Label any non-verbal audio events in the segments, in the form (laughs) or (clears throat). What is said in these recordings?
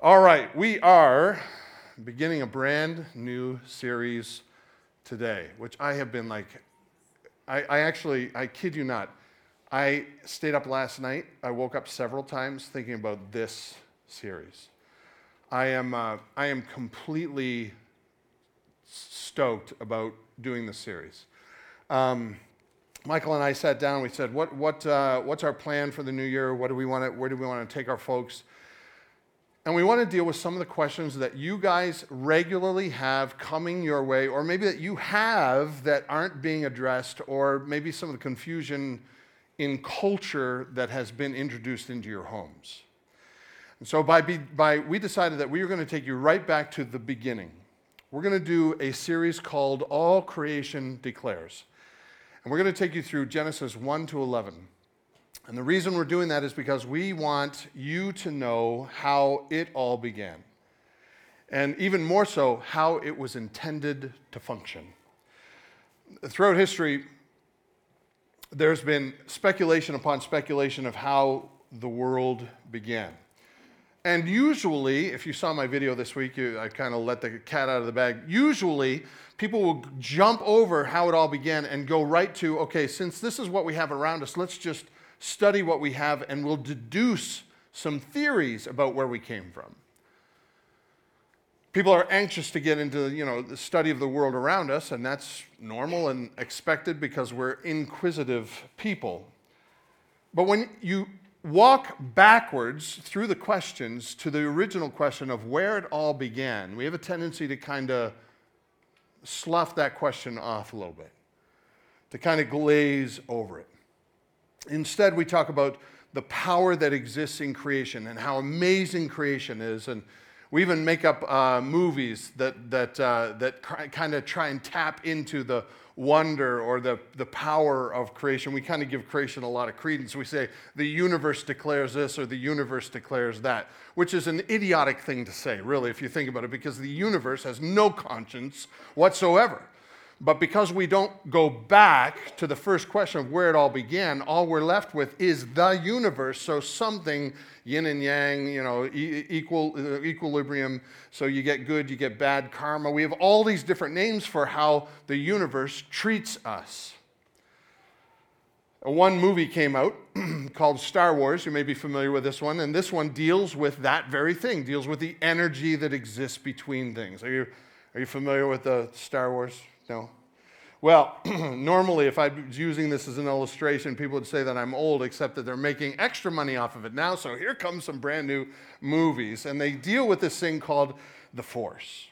All right, we are beginning a brand new series today, which I have been like, I, I, actually, I kid you not, I stayed up last night. I woke up several times thinking about this series. I am, uh, I am completely stoked about doing this series. Um, Michael and I sat down. We said, what, what, uh, "What's our plan for the new year? What do we want to, where do we want to take our folks?" And we want to deal with some of the questions that you guys regularly have coming your way, or maybe that you have that aren't being addressed, or maybe some of the confusion in culture that has been introduced into your homes. And so by, by, we decided that we were going to take you right back to the beginning. We're going to do a series called All Creation Declares. And we're going to take you through Genesis 1 to 11. And the reason we're doing that is because we want you to know how it all began. And even more so, how it was intended to function. Throughout history, there's been speculation upon speculation of how the world began. And usually, if you saw my video this week, you, I kind of let the cat out of the bag. Usually, people will jump over how it all began and go right to, okay, since this is what we have around us, let's just study what we have, and we'll deduce some theories about where we came from. People are anxious to get into you know, the study of the world around us, and that's normal and expected because we're inquisitive people. But when you walk backwards through the questions to the original question of where it all began, we have a tendency to kind of slough that question off a little bit, to kind of glaze over it. Instead, we talk about the power that exists in creation and how amazing creation is. And we even make up uh, movies that, that, uh, that kind of try and tap into the wonder or the, the power of creation. We kind of give creation a lot of credence. We say the universe declares this or the universe declares that, which is an idiotic thing to say, really, if you think about it, because the universe has no conscience whatsoever. But because we don't go back to the first question of where it all began, all we're left with is the universe. So something yin and yang, you know, equal, uh, equilibrium. So you get good, you get bad karma. We have all these different names for how the universe treats us. One movie came out (clears throat) called Star Wars. You may be familiar with this one. And this one deals with that very thing, deals with the energy that exists between things. Are you, are you familiar with the Star Wars no? Well, (clears throat) normally, if I was using this as an illustration, people would say that I'm old, except that they're making extra money off of it now. So here comes some brand new movies, and they deal with this thing called the Force.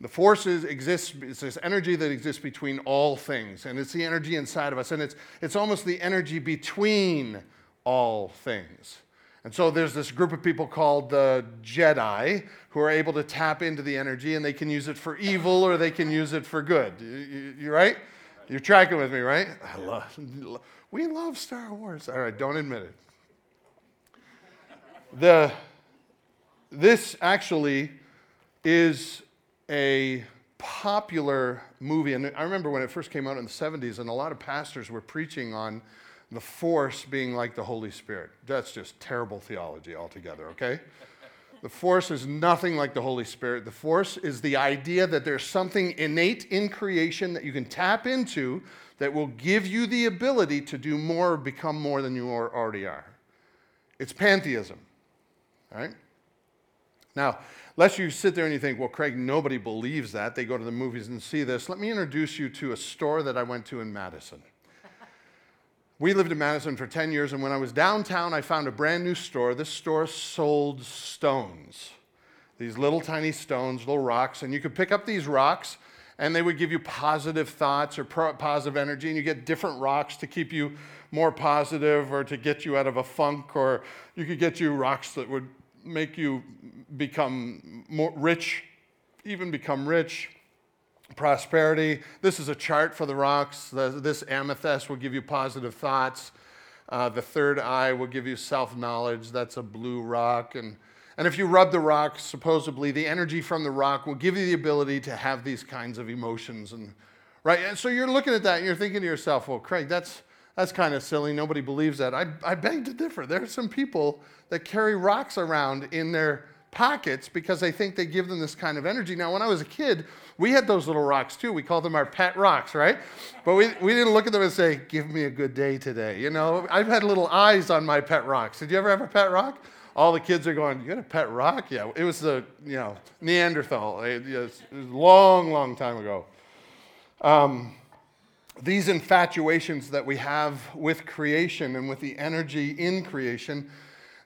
The force is, exists, it's this energy that exists between all things, and it's the energy inside of us, and it's, it's almost the energy between all things. And so there's this group of people called the Jedi who are able to tap into the energy and they can use it for evil or they can use it for good. You, you right? You're tracking with me, right? I love, we love Star Wars. All right, don't admit it. The, this actually is a popular movie. And I remember when it first came out in the 70s, and a lot of pastors were preaching on the force being like the Holy Spirit. That's just terrible theology altogether, okay? The force is nothing like the Holy Spirit. The force is the idea that there's something innate in creation that you can tap into that will give you the ability to do more or become more than you already are. It's pantheism, all right? Now, lest you sit there and you think, well, Craig, nobody believes that. They go to the movies and see this. Let me introduce you to a store that I went to in Madison. We lived in Madison for 10 years, and when I was downtown, I found a brand new store. This store sold stones, these little tiny stones, little rocks, and you could pick up these rocks, and they would give you positive thoughts or positive energy, and you get different rocks to keep you more positive or to get you out of a funk, or you could get you rocks that would make you become more rich, even become rich prosperity. This is a chart for the rocks. This amethyst will give you positive thoughts. Uh, the third eye will give you self knowledge. That's a blue rock. And, and if you rub the rock, supposedly the energy from the rock will give you the ability to have these kinds of emotions. And, right? And so you're looking at that and you're thinking to yourself, well, Craig, that's, that's kind of silly. Nobody believes that. I, I beg to differ. There are some people that carry rocks around in their pockets because they think they give them this kind of energy. Now, when I was a kid, we had those little rocks too. We called them our pet rocks, right? But we, we didn't look at them and say, Give me a good day today. You know, I've had little eyes on my pet rocks. Did you ever have a pet rock? All the kids are going, You got a pet rock? Yeah, it was the, you know, Neanderthal. It, it was a long, long time ago. Um, these infatuations that we have with creation and with the energy in creation,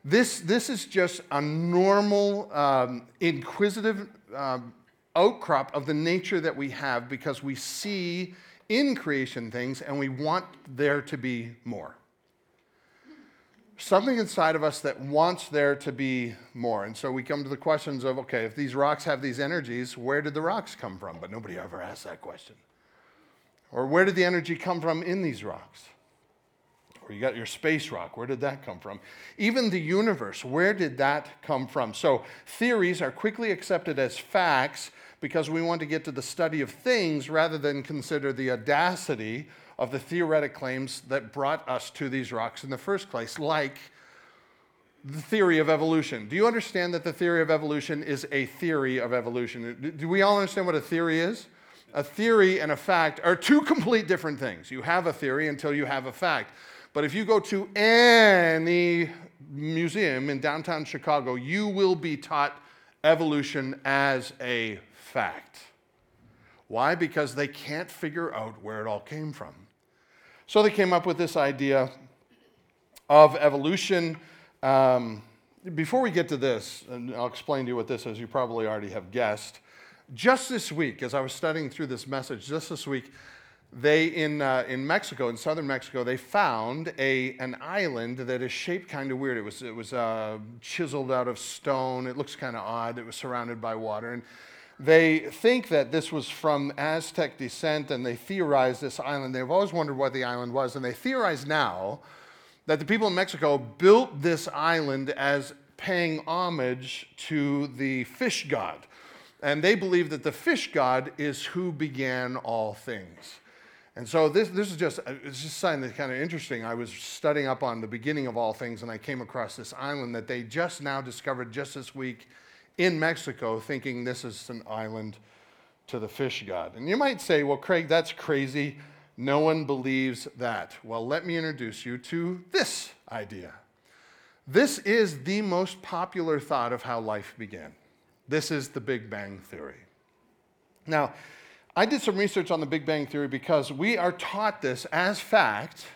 this, this is just a normal, um, inquisitive um, outcrop of the nature that we have because we see in creation things and we want there to be more. Something inside of us that wants there to be more. And so we come to the questions of okay, if these rocks have these energies, where did the rocks come from? But nobody ever asks that question. Or where did the energy come from in these rocks? Or you got your space rock, where did that come from? Even the universe, where did that come from? So theories are quickly accepted as facts because we want to get to the study of things rather than consider the audacity of the theoretic claims that brought us to these rocks in the first place, like the theory of evolution. Do you understand that the theory of evolution is a theory of evolution? Do we all understand what a theory is? a theory and a fact are two complete different things. You have a theory until you have a fact. But if you go to any museum in downtown Chicago, you will be taught evolution as a fact. Why? Because they can't figure out where it all came from. So they came up with this idea of evolution. Um, before we get to this, and I'll explain to you what this is, you probably already have guessed. Just this week, as I was studying through this message, just this week, they in, uh, in Mexico, in southern Mexico, they found a, an island that is shaped kind of weird. It was, it was uh, chiseled out of stone. It looks kind of odd. It was surrounded by water. And they think that this was from Aztec descent, and they theorize this island. They've always wondered what the island was, and they theorize now that the people in Mexico built this island as paying homage to the fish god. And they believe that the fish god is who began all things. And so this, this is just, uh, it's just something that's kind of interesting. I was studying up on the beginning of all things, and I came across this island that they just now discovered just this week in Mexico, thinking this is an island to the fish god. And you might say, well, Craig, that's crazy. No one believes that. Well, let me introduce you to this idea. This is the most popular thought of how life began. This is the Big Bang Theory. Now, I did some research on the Big Bang Theory because we are taught this as fact,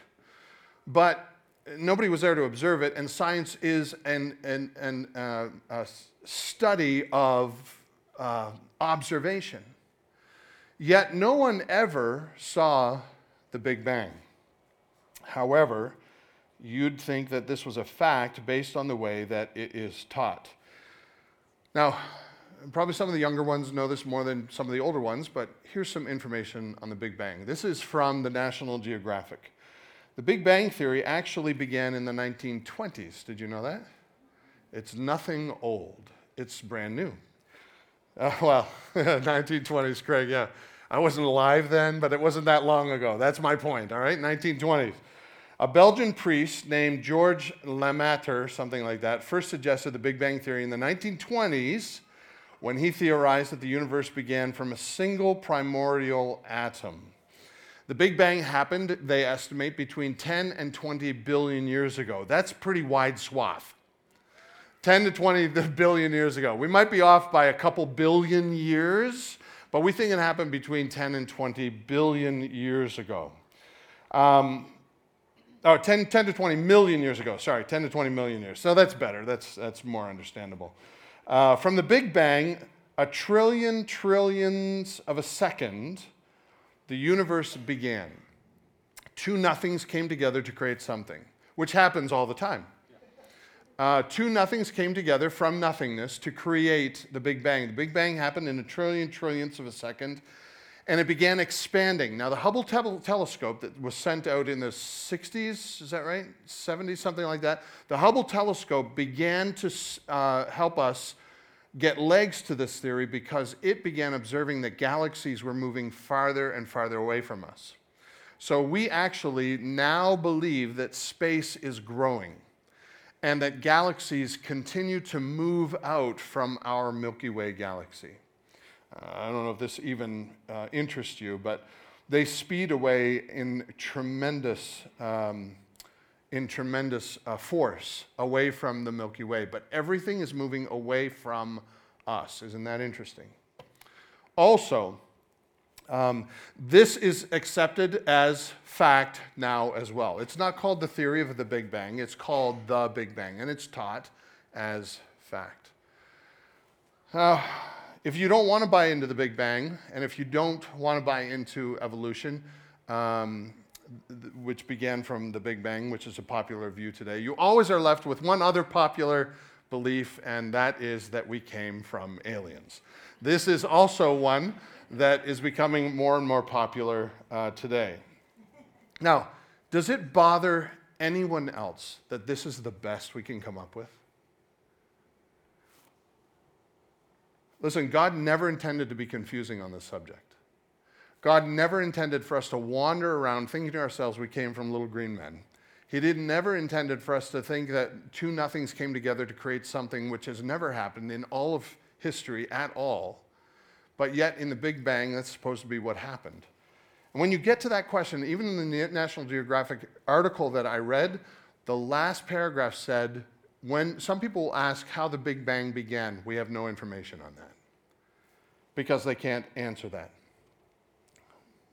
but nobody was there to observe it, and science is an, an, an, uh, a study of uh, observation. Yet no one ever saw the Big Bang. However, you'd think that this was a fact based on the way that it is taught. Now, probably some of the younger ones know this more than some of the older ones, but here's some information on the Big Bang. This is from the National Geographic. The Big Bang Theory actually began in the 1920s. Did you know that? It's nothing old, it's brand new. Uh, (laughs) well, (laughs) 1920s, Craig, yeah. I wasn't alive then, but it wasn't that long ago. That's my point, all right? 1920s. A Belgian priest named George Lemaître, something like that, first suggested the Big Bang Theory in the 1920s when he theorized that the universe began from a single primordial atom. The Big Bang happened, they estimate, between 10 and 20 billion years ago. That's pretty wide swath. 10 to 20 (laughs) billion years ago. We might be off by a couple billion years, but we think it happened between 10 and 20 billion years ago. Um, oh, 10, 10 to 20 million years ago. Sorry, 10 to 20 million years. So that's better. That's, that's more understandable. Uh, from the Big Bang, a trillion trillions of a second, the universe began. Two nothings came together to create something, which happens all the time. Uh, two nothings came together from nothingness to create the Big Bang. The Big Bang happened in a trillion trillionths of a second and it began expanding. Now, the Hubble te- telescope that was sent out in the 60s, is that right? 70s, something like that. The Hubble telescope began to uh, help us get legs to this theory because it began observing that galaxies were moving farther and farther away from us. So we actually now believe that space is growing. and that galaxies continue to move out from our Milky Way galaxy. I don't know if this even uh, interests you, but they speed away in tremendous, um, in tremendous uh, force away from the Milky Way. But everything is moving away from us. Isn't that interesting? Also, um, this is accepted as fact now as well. It's not called the theory of the Big Bang, it's called the Big Bang, and it's taught as fact. Uh, if you don't want to buy into the Big Bang, and if you don't want to buy into evolution, um, th- which began from the Big Bang, which is a popular view today, you always are left with one other popular belief, and that is that we came from aliens. This is also one that is becoming more and more popular uh, today. Now, does it bother anyone else that this is the best we can come up with? Listen, God never intended to be confusing on this subject. God never intended for us to wander around thinking to ourselves we came from little green men. He didn't never intended for us to think that two nothings came together to create something which has never happened in all of history at all. But yet, in the Big Bang, that's supposed to be what happened. And when you get to that question, even in the National Geographic article that I read, the last paragraph said, when some people ask how the Big Bang began, we have no information on that because they can't answer that.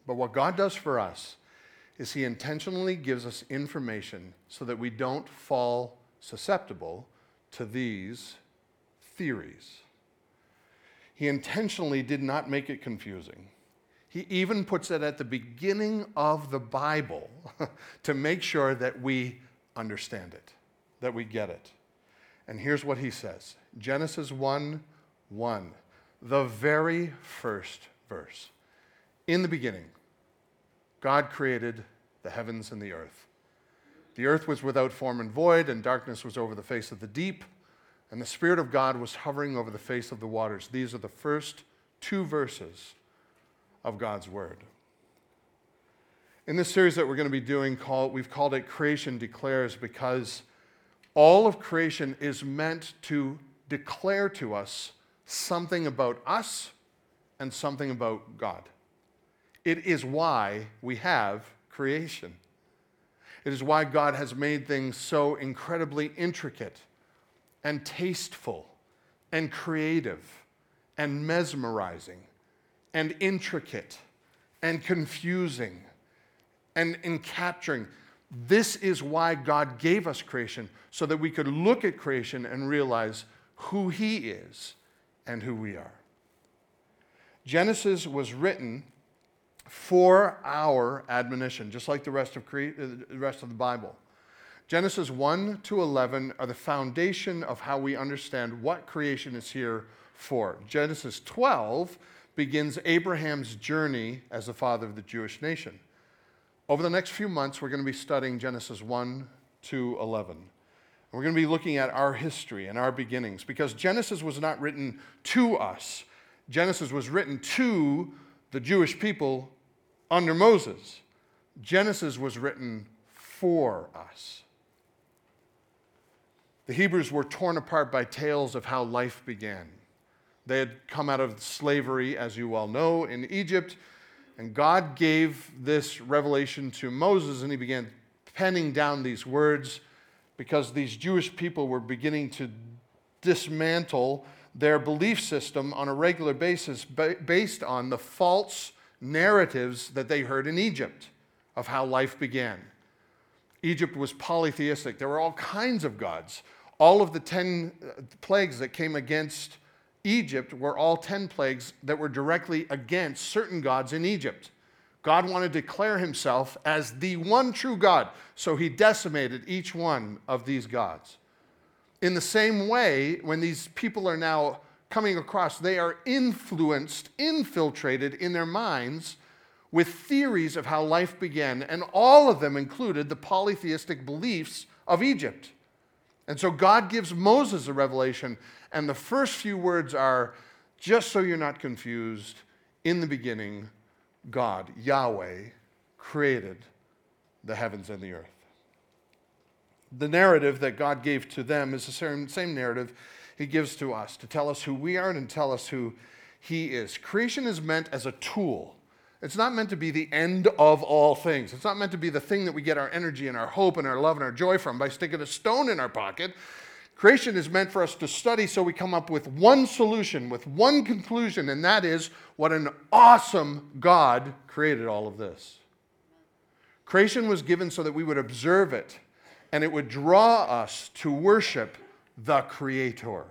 But what God does for us is He intentionally gives us information so that we don't fall susceptible to these theories. He intentionally did not make it confusing. He even puts it at the beginning of the Bible (laughs) to make sure that we understand it, that we get it. And here's what he says Genesis 1 1, the very first verse. In the beginning, God created the heavens and the earth. The earth was without form and void, and darkness was over the face of the deep and the Spirit of God was hovering over the face of the waters. These are the first two verses of God's Word. In this series that we're going to be doing, we've called it Creation Declares because all of creation is meant to declare to us something about us and something about God. It is why we have creation. It is why God has made things so incredibly intricate and tasteful and creative and mesmerizing and intricate and confusing and in capturing. This is why God gave us creation, so that we could look at creation and realize who He is and who we are. Genesis was written for our admonition, just like the rest of, cre- uh, the rest of the Bible. Genesis 1 to 11 are the foundation of how we understand what creation is here for. Genesis 12 begins Abraham's journey as the father of the Jewish nation. Over the next few months, we're going to be studying Genesis 1 to 11. We're going to be looking at our history and our beginnings because Genesis was not written to us. Genesis was written to the Jewish people under Moses. Genesis was written for us. The Hebrews were torn apart by tales of how life began. They had come out of slavery, as you well know, in Egypt, and God gave this revelation to Moses, and he began penning down these words because these Jewish people were beginning to dismantle their belief system on a regular basis based on the false narratives that they heard in Egypt of how life began. Egypt was polytheistic. There were all kinds of gods. All of the 10 uh, plagues that came against Egypt were all 10 plagues that were directly against certain gods in Egypt. God wanted to declare himself as the one true God, so he decimated each one of these gods. In the same way, when these people are now coming across, they are influenced, infiltrated in their minds with theories of how life began, and all of them included the polytheistic beliefs of Egypt. And so God gives Moses a revelation, and the first few words are just so you're not confused, in the beginning, God, Yahweh, created the heavens and the earth. The narrative that God gave to them is the same, narrative He gives to us to tell us who we are and tell us who He is. Creation is meant as a tool. It's not meant to be the end of all things. It's not meant to be the thing that we get our energy and our hope and our love and our joy from by sticking a stone in our pocket. Creation is meant for us to study so we come up with one solution, with one conclusion, and that is what an awesome God created all of this. Creation was given so that we would observe it and it would draw us to worship the Creator.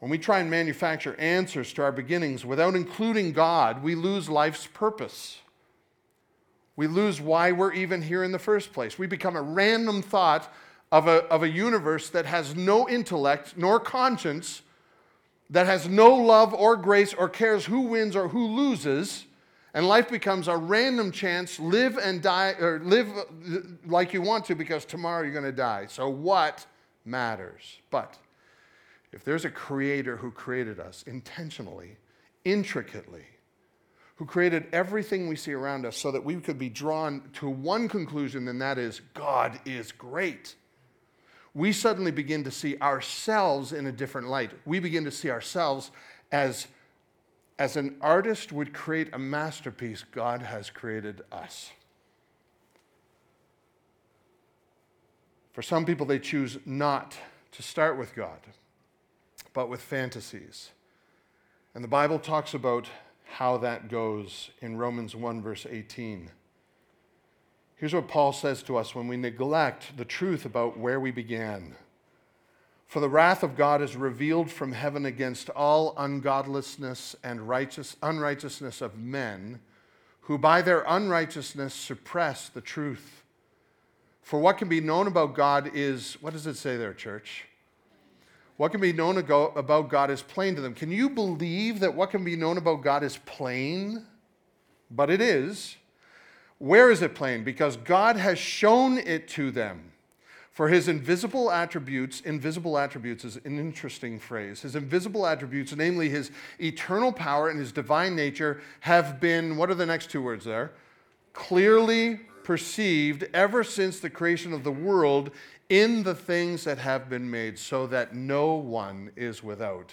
When we try and manufacture answers to our beginnings without including God, we lose life's purpose. We lose why we're even here in the first place. We become a random thought of a, of a universe that has no intellect nor conscience, that has no love or grace or cares who wins or who loses, and life becomes a random chance live and die or live like you want to because tomorrow you're going to die. So what matters? But if there's a creator who created us intentionally, intricately, who created everything we see around us so that we could be drawn to one conclusion, and that is God is great we suddenly begin to see ourselves in a different light. We begin to see ourselves as, as an artist would create a masterpiece, God has created us. For some people, they choose not to start with God, but with fantasies. And the Bible talks about how that goes in Romans 1, verse 18. Here's what Paul says to us when we neglect the truth about where we began. For the wrath of God is revealed from heaven against all ungodlessness and righteous, unrighteousness of men who by their unrighteousness suppress the truth. For what can be known about God is, what does it say there, church? What can be known about God is plain to them. Can you believe that what can be known about God is plain? But it is. Where is it plain? Because God has shown it to them. For his invisible attributes, invisible attributes is an interesting phrase. His invisible attributes, namely his eternal power and his divine nature, have been, what are the next two words there? Clearly perceived ever since the creation of the world in the things that have been made, so that no one is without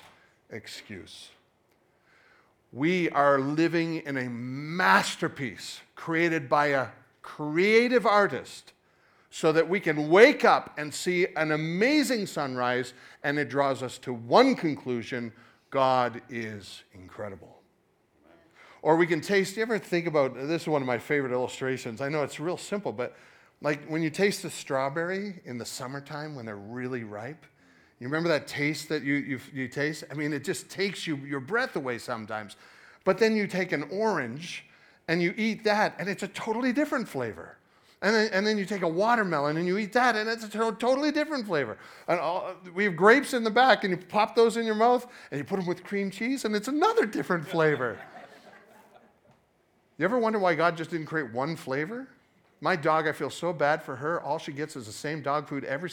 excuse. We are living in a masterpiece created by a creative artist so that we can wake up and see an amazing sunrise and it draws us to one conclusion God is incredible. Or we can taste, you ever think about this is one of my favorite illustrations. I know it's real simple, but like when you taste a strawberry in the summertime when they're really ripe, you remember that taste that you, you, you taste? I mean, it just takes you, your breath away sometimes. But then you take an orange and you eat that, and it's a totally different flavor. And then, and then you take a watermelon and you eat that, and it's a totally different flavor. And all, we have grapes in the back, and you pop those in your mouth, and you put them with cream cheese, and it's another different flavor. you ever wonder why God just didn't create one flavor? My dog, I feel so bad for her. All she gets is the same dog food every